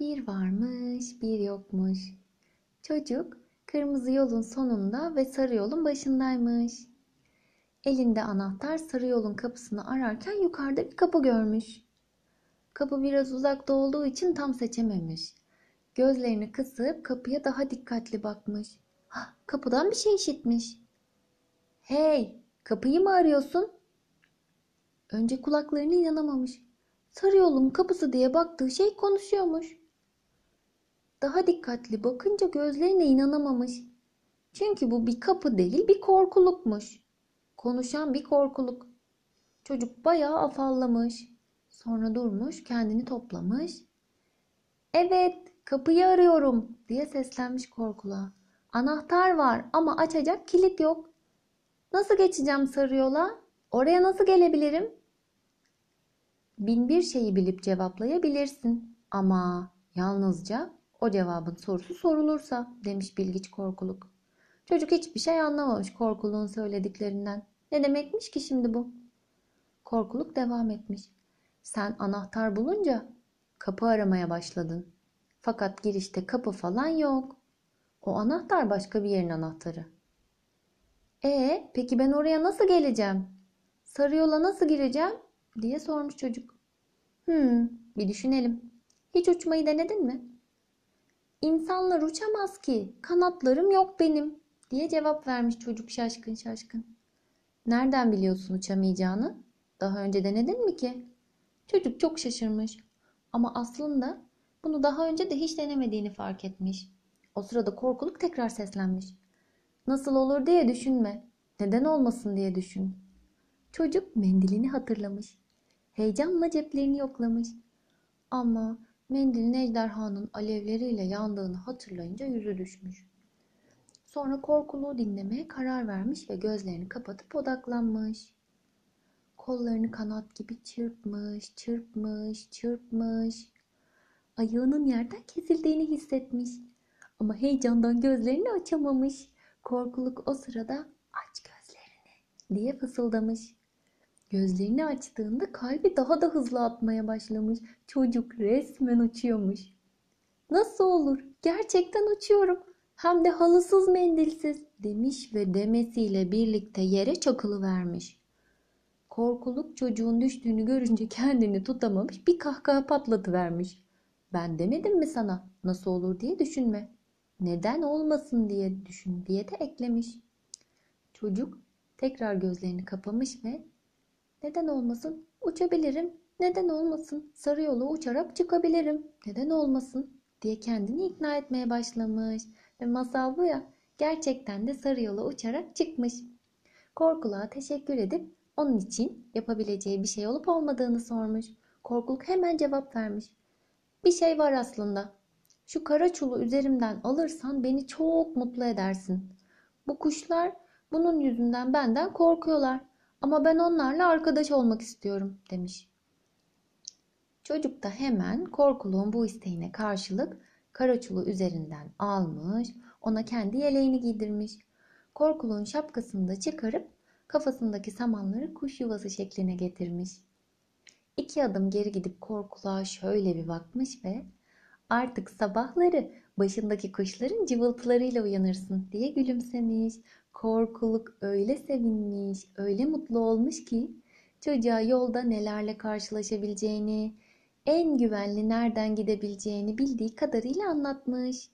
Bir varmış, bir yokmuş. Çocuk kırmızı yolun sonunda ve sarı yolun başındaymış. Elinde anahtar sarı yolun kapısını ararken yukarıda bir kapı görmüş. Kapı biraz uzakta olduğu için tam seçememiş. Gözlerini kısıp kapıya daha dikkatli bakmış. Hah, kapıdan bir şey işitmiş. Hey, kapıyı mı arıyorsun? Önce kulaklarına inanamamış. Sarı yolun kapısı diye baktığı şey konuşuyormuş. Daha dikkatli bakınca gözlerine inanamamış. Çünkü bu bir kapı değil bir korkulukmuş. Konuşan bir korkuluk. Çocuk bayağı afallamış. Sonra durmuş, kendini toplamış. Evet, kapıyı arıyorum diye seslenmiş korkula. Anahtar var ama açacak kilit yok. Nasıl geçeceğim sarı yola? Oraya nasıl gelebilirim? Bin bir şeyi bilip cevaplayabilirsin ama yalnızca o cevabın sorusu sorulursa demiş bilgiç korkuluk. Çocuk hiçbir şey anlamamış korkuluğun söylediklerinden. Ne demekmiş ki şimdi bu? Korkuluk devam etmiş. Sen anahtar bulunca kapı aramaya başladın. Fakat girişte kapı falan yok. O anahtar başka bir yerin anahtarı. E peki ben oraya nasıl geleceğim? Sarı yola nasıl gireceğim? diye sormuş çocuk. Hmm, bir düşünelim. Hiç uçmayı denedin mi? İnsanlar uçamaz ki. Kanatlarım yok benim diye cevap vermiş çocuk şaşkın şaşkın. Nereden biliyorsun uçamayacağını? Daha önce denedin mi ki? Çocuk çok şaşırmış. Ama aslında bunu daha önce de hiç denemediğini fark etmiş. O sırada korkuluk tekrar seslenmiş. Nasıl olur diye düşünme. Neden olmasın diye düşün. Çocuk mendilini hatırlamış. Heyecanla ceplerini yoklamış. Ama mendilin ejderhanın alevleriyle yandığını hatırlayınca yüzü düşmüş. Sonra korkuluğu dinlemeye karar vermiş ve gözlerini kapatıp odaklanmış. Kollarını kanat gibi çırpmış, çırpmış, çırpmış. Ayağının yerden kesildiğini hissetmiş. Ama heyecandan gözlerini açamamış. Korkuluk o sırada aç gözlerini diye fısıldamış. Gözlerini açtığında kalbi daha da hızlı atmaya başlamış. Çocuk resmen uçuyormuş. Nasıl olur? Gerçekten uçuyorum. Hem de halısız mendilsiz demiş ve demesiyle birlikte yere çakılı vermiş. Korkuluk çocuğun düştüğünü görünce kendini tutamamış bir kahkaha patlatıvermiş. Ben demedim mi sana nasıl olur diye düşünme. Neden olmasın diye düşün diye de eklemiş. Çocuk tekrar gözlerini kapamış ve neden olmasın uçabilirim neden olmasın sarı yolu uçarak çıkabilirim neden olmasın diye kendini ikna etmeye başlamış. Ve masal bu ya gerçekten de sarı yola uçarak çıkmış. Korkuluğa teşekkür edip onun için yapabileceği bir şey olup olmadığını sormuş. Korkuluk hemen cevap vermiş. Bir şey var aslında. Şu kara çulu üzerimden alırsan beni çok mutlu edersin. Bu kuşlar bunun yüzünden benden korkuyorlar. Ama ben onlarla arkadaş olmak istiyorum demiş. Çocuk da hemen korkuluğun bu isteğine karşılık karaçulu üzerinden almış, ona kendi yeleğini giydirmiş. Korkuluğun şapkasını da çıkarıp kafasındaki samanları kuş yuvası şekline getirmiş. İki adım geri gidip korkuluğa şöyle bir bakmış ve artık sabahları başındaki kuşların cıvıltılarıyla uyanırsın diye gülümsemiş. Korkuluk öyle sevinmiş, öyle mutlu olmuş ki çocuğa yolda nelerle karşılaşabileceğini, en güvenli nereden gidebileceğini bildiği kadarıyla anlatmış.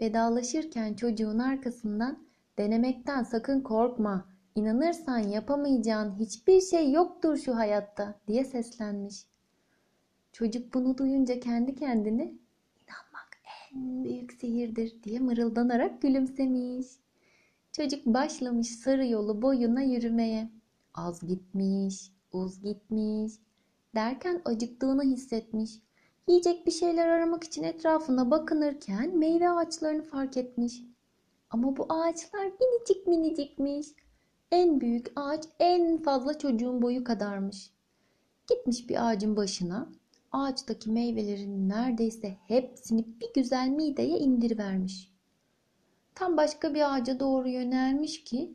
Vedalaşırken çocuğun arkasından denemekten sakın korkma, inanırsan yapamayacağın hiçbir şey yoktur şu hayatta diye seslenmiş. Çocuk bunu duyunca kendi kendine inanmak en büyük sihirdir diye mırıldanarak gülümsemiş. Çocuk başlamış sarı yolu boyuna yürümeye. Az gitmiş, uz gitmiş. Derken acıktığını hissetmiş. Yiyecek bir şeyler aramak için etrafına bakınırken meyve ağaçlarını fark etmiş. Ama bu ağaçlar minicik minicikmiş. En büyük ağaç en fazla çocuğun boyu kadarmış. Gitmiş bir ağacın başına. Ağaçtaki meyvelerin neredeyse hepsini bir güzel mideye indirivermiş. Tam başka bir ağaca doğru yönelmiş ki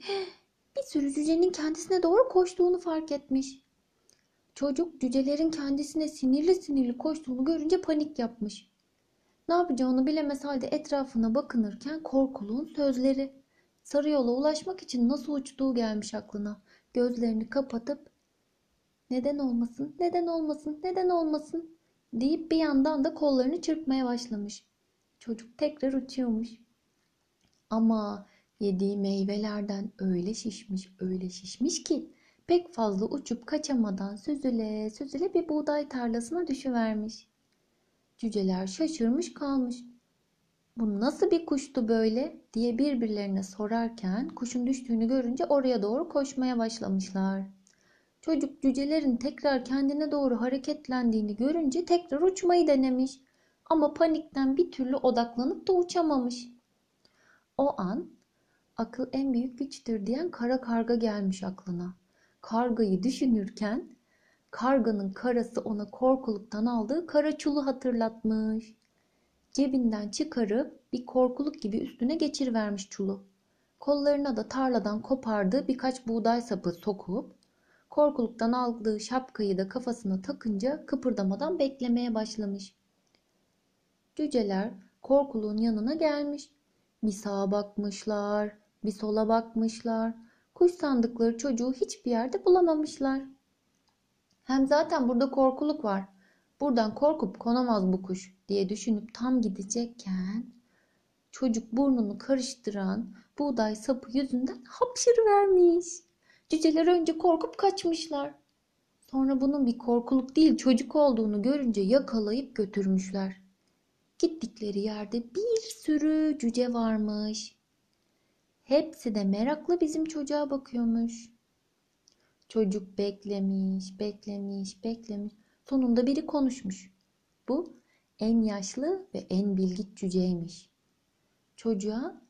bir sürü cücenin kendisine doğru koştuğunu fark etmiş. Çocuk cücelerin kendisine sinirli sinirli koştuğunu görünce panik yapmış. Ne yapacağını bilemez halde etrafına bakınırken korkuluğun sözleri. Sarı yola ulaşmak için nasıl uçtuğu gelmiş aklına. Gözlerini kapatıp neden olmasın, neden olmasın, neden olmasın deyip bir yandan da kollarını çırpmaya başlamış. Çocuk tekrar uçuyormuş. Ama yediği meyvelerden öyle şişmiş, öyle şişmiş ki pek fazla uçup kaçamadan süzüle süzüle bir buğday tarlasına düşüvermiş. Cüceler şaşırmış kalmış. Bu nasıl bir kuştu böyle diye birbirlerine sorarken kuşun düştüğünü görünce oraya doğru koşmaya başlamışlar. Çocuk cücelerin tekrar kendine doğru hareketlendiğini görünce tekrar uçmayı denemiş. Ama panikten bir türlü odaklanıp da uçamamış. O an akıl en büyük güçtür diyen kara karga gelmiş aklına. Kargayı düşünürken karganın karası ona korkuluktan aldığı kara çulu hatırlatmış. Cebinden çıkarıp bir korkuluk gibi üstüne geçirivermiş çulu. Kollarına da tarladan kopardığı birkaç buğday sapı sokup korkuluktan aldığı şapkayı da kafasına takınca kıpırdamadan beklemeye başlamış. Cüceler korkuluğun yanına gelmiş. Bir sağa bakmışlar, bir sola bakmışlar. Kuş sandıkları çocuğu hiçbir yerde bulamamışlar. Hem zaten burada korkuluk var. Buradan korkup konamaz bu kuş diye düşünüp tam gidecekken çocuk burnunu karıştıran buğday sapı yüzünden hapşırıvermiş. Cüceler önce korkup kaçmışlar. Sonra bunun bir korkuluk değil çocuk olduğunu görünce yakalayıp götürmüşler. Gittikleri yerde bir sürü cüce varmış. Hepsi de merakla bizim çocuğa bakıyormuş. Çocuk beklemiş, beklemiş, beklemiş. Sonunda biri konuşmuş. Bu en yaşlı ve en bilgiç cüceymiş. Çocuğa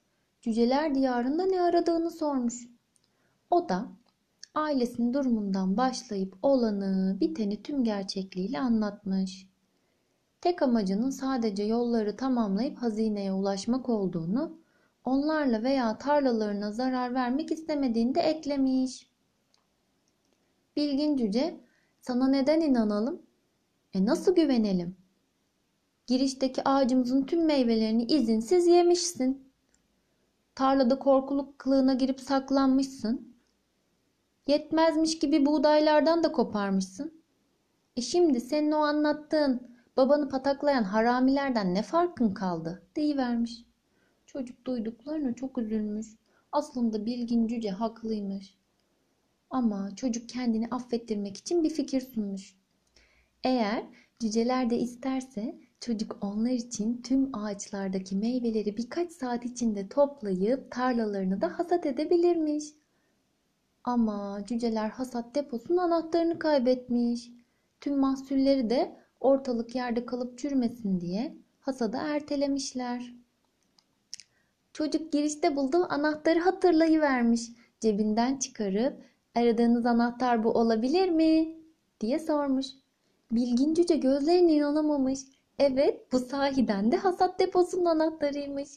cüceler diyarında ne aradığını sormuş. O da ailesinin durumundan başlayıp olanı biteni tüm gerçekliğiyle anlatmış. Tek amacının sadece yolları tamamlayıp hazineye ulaşmak olduğunu, onlarla veya tarlalarına zarar vermek istemediğini de eklemiş. Bilgin cüce, sana neden inanalım? E nasıl güvenelim? Girişteki ağacımızın tüm meyvelerini izinsiz yemişsin. Tarlada korkuluk kılığına girip saklanmışsın. Yetmezmiş gibi buğdaylardan da koparmışsın. E şimdi senin o anlattığın babanı pataklayan haramilerden ne farkın kaldı deyivermiş. Çocuk duyduklarına çok üzülmüş. Aslında bilgin cüce haklıymış. Ama çocuk kendini affettirmek için bir fikir sunmuş. Eğer cüceler de isterse çocuk onlar için tüm ağaçlardaki meyveleri birkaç saat içinde toplayıp tarlalarını da hasat edebilirmiş. Ama cüceler hasat deposunun anahtarını kaybetmiş. Tüm mahsulleri de ortalık yerde kalıp çürümesin diye hasada ertelemişler. Çocuk girişte bulduğu anahtarı hatırlayıvermiş. Cebinden çıkarıp aradığınız anahtar bu olabilir mi? diye sormuş. Bilgin cüce gözlerine inanamamış. Evet bu sahiden de hasat deposunun anahtarıymış.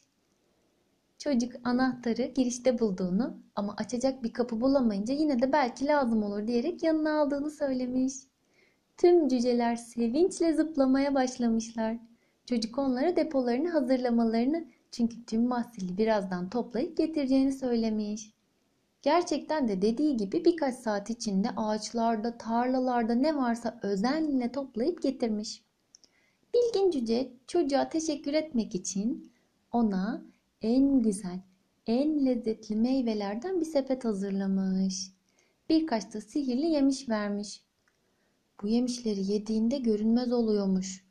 Çocuk anahtarı girişte bulduğunu ama açacak bir kapı bulamayınca yine de belki lazım olur diyerek yanına aldığını söylemiş. Tüm cüceler sevinçle zıplamaya başlamışlar. Çocuk onlara depolarını hazırlamalarını çünkü tüm mahsulü birazdan toplayıp getireceğini söylemiş. Gerçekten de dediği gibi birkaç saat içinde ağaçlarda, tarlalarda ne varsa özenle toplayıp getirmiş. Bilgin cüce çocuğa teşekkür etmek için ona en güzel, en lezzetli meyvelerden bir sepet hazırlamış. Birkaç da sihirli yemiş vermiş. Bu yemişleri yediğinde görünmez oluyormuş.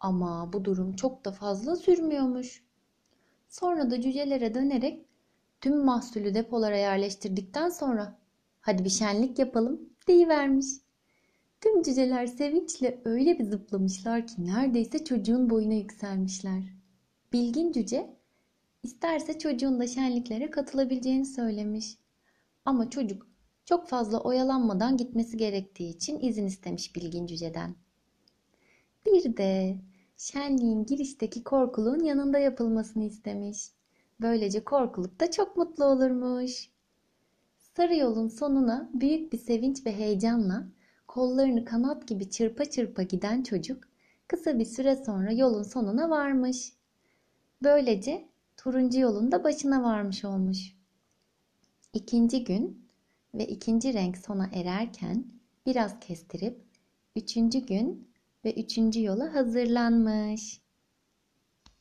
Ama bu durum çok da fazla sürmüyormuş. Sonra da cücelere dönerek tüm mahsulü depolara yerleştirdikten sonra hadi bir şenlik yapalım deyivermiş. Tüm cüceler sevinçle öyle bir zıplamışlar ki neredeyse çocuğun boyuna yükselmişler. Bilgin cüce isterse çocuğun da şenliklere katılabileceğini söylemiş. Ama çocuk çok fazla oyalanmadan gitmesi gerektiği için izin istemiş Bilgin cüceden. Bir de şenliğin girişteki korkuluğun yanında yapılmasını istemiş. Böylece korkuluk da çok mutlu olurmuş. Sarı yolun sonuna büyük bir sevinç ve heyecanla kollarını kanat gibi çırpa çırpa giden çocuk kısa bir süre sonra yolun sonuna varmış. Böylece turuncu yolun da başına varmış olmuş. İkinci gün ve ikinci renk sona ererken biraz kestirip üçüncü gün ve üçüncü yola hazırlanmış.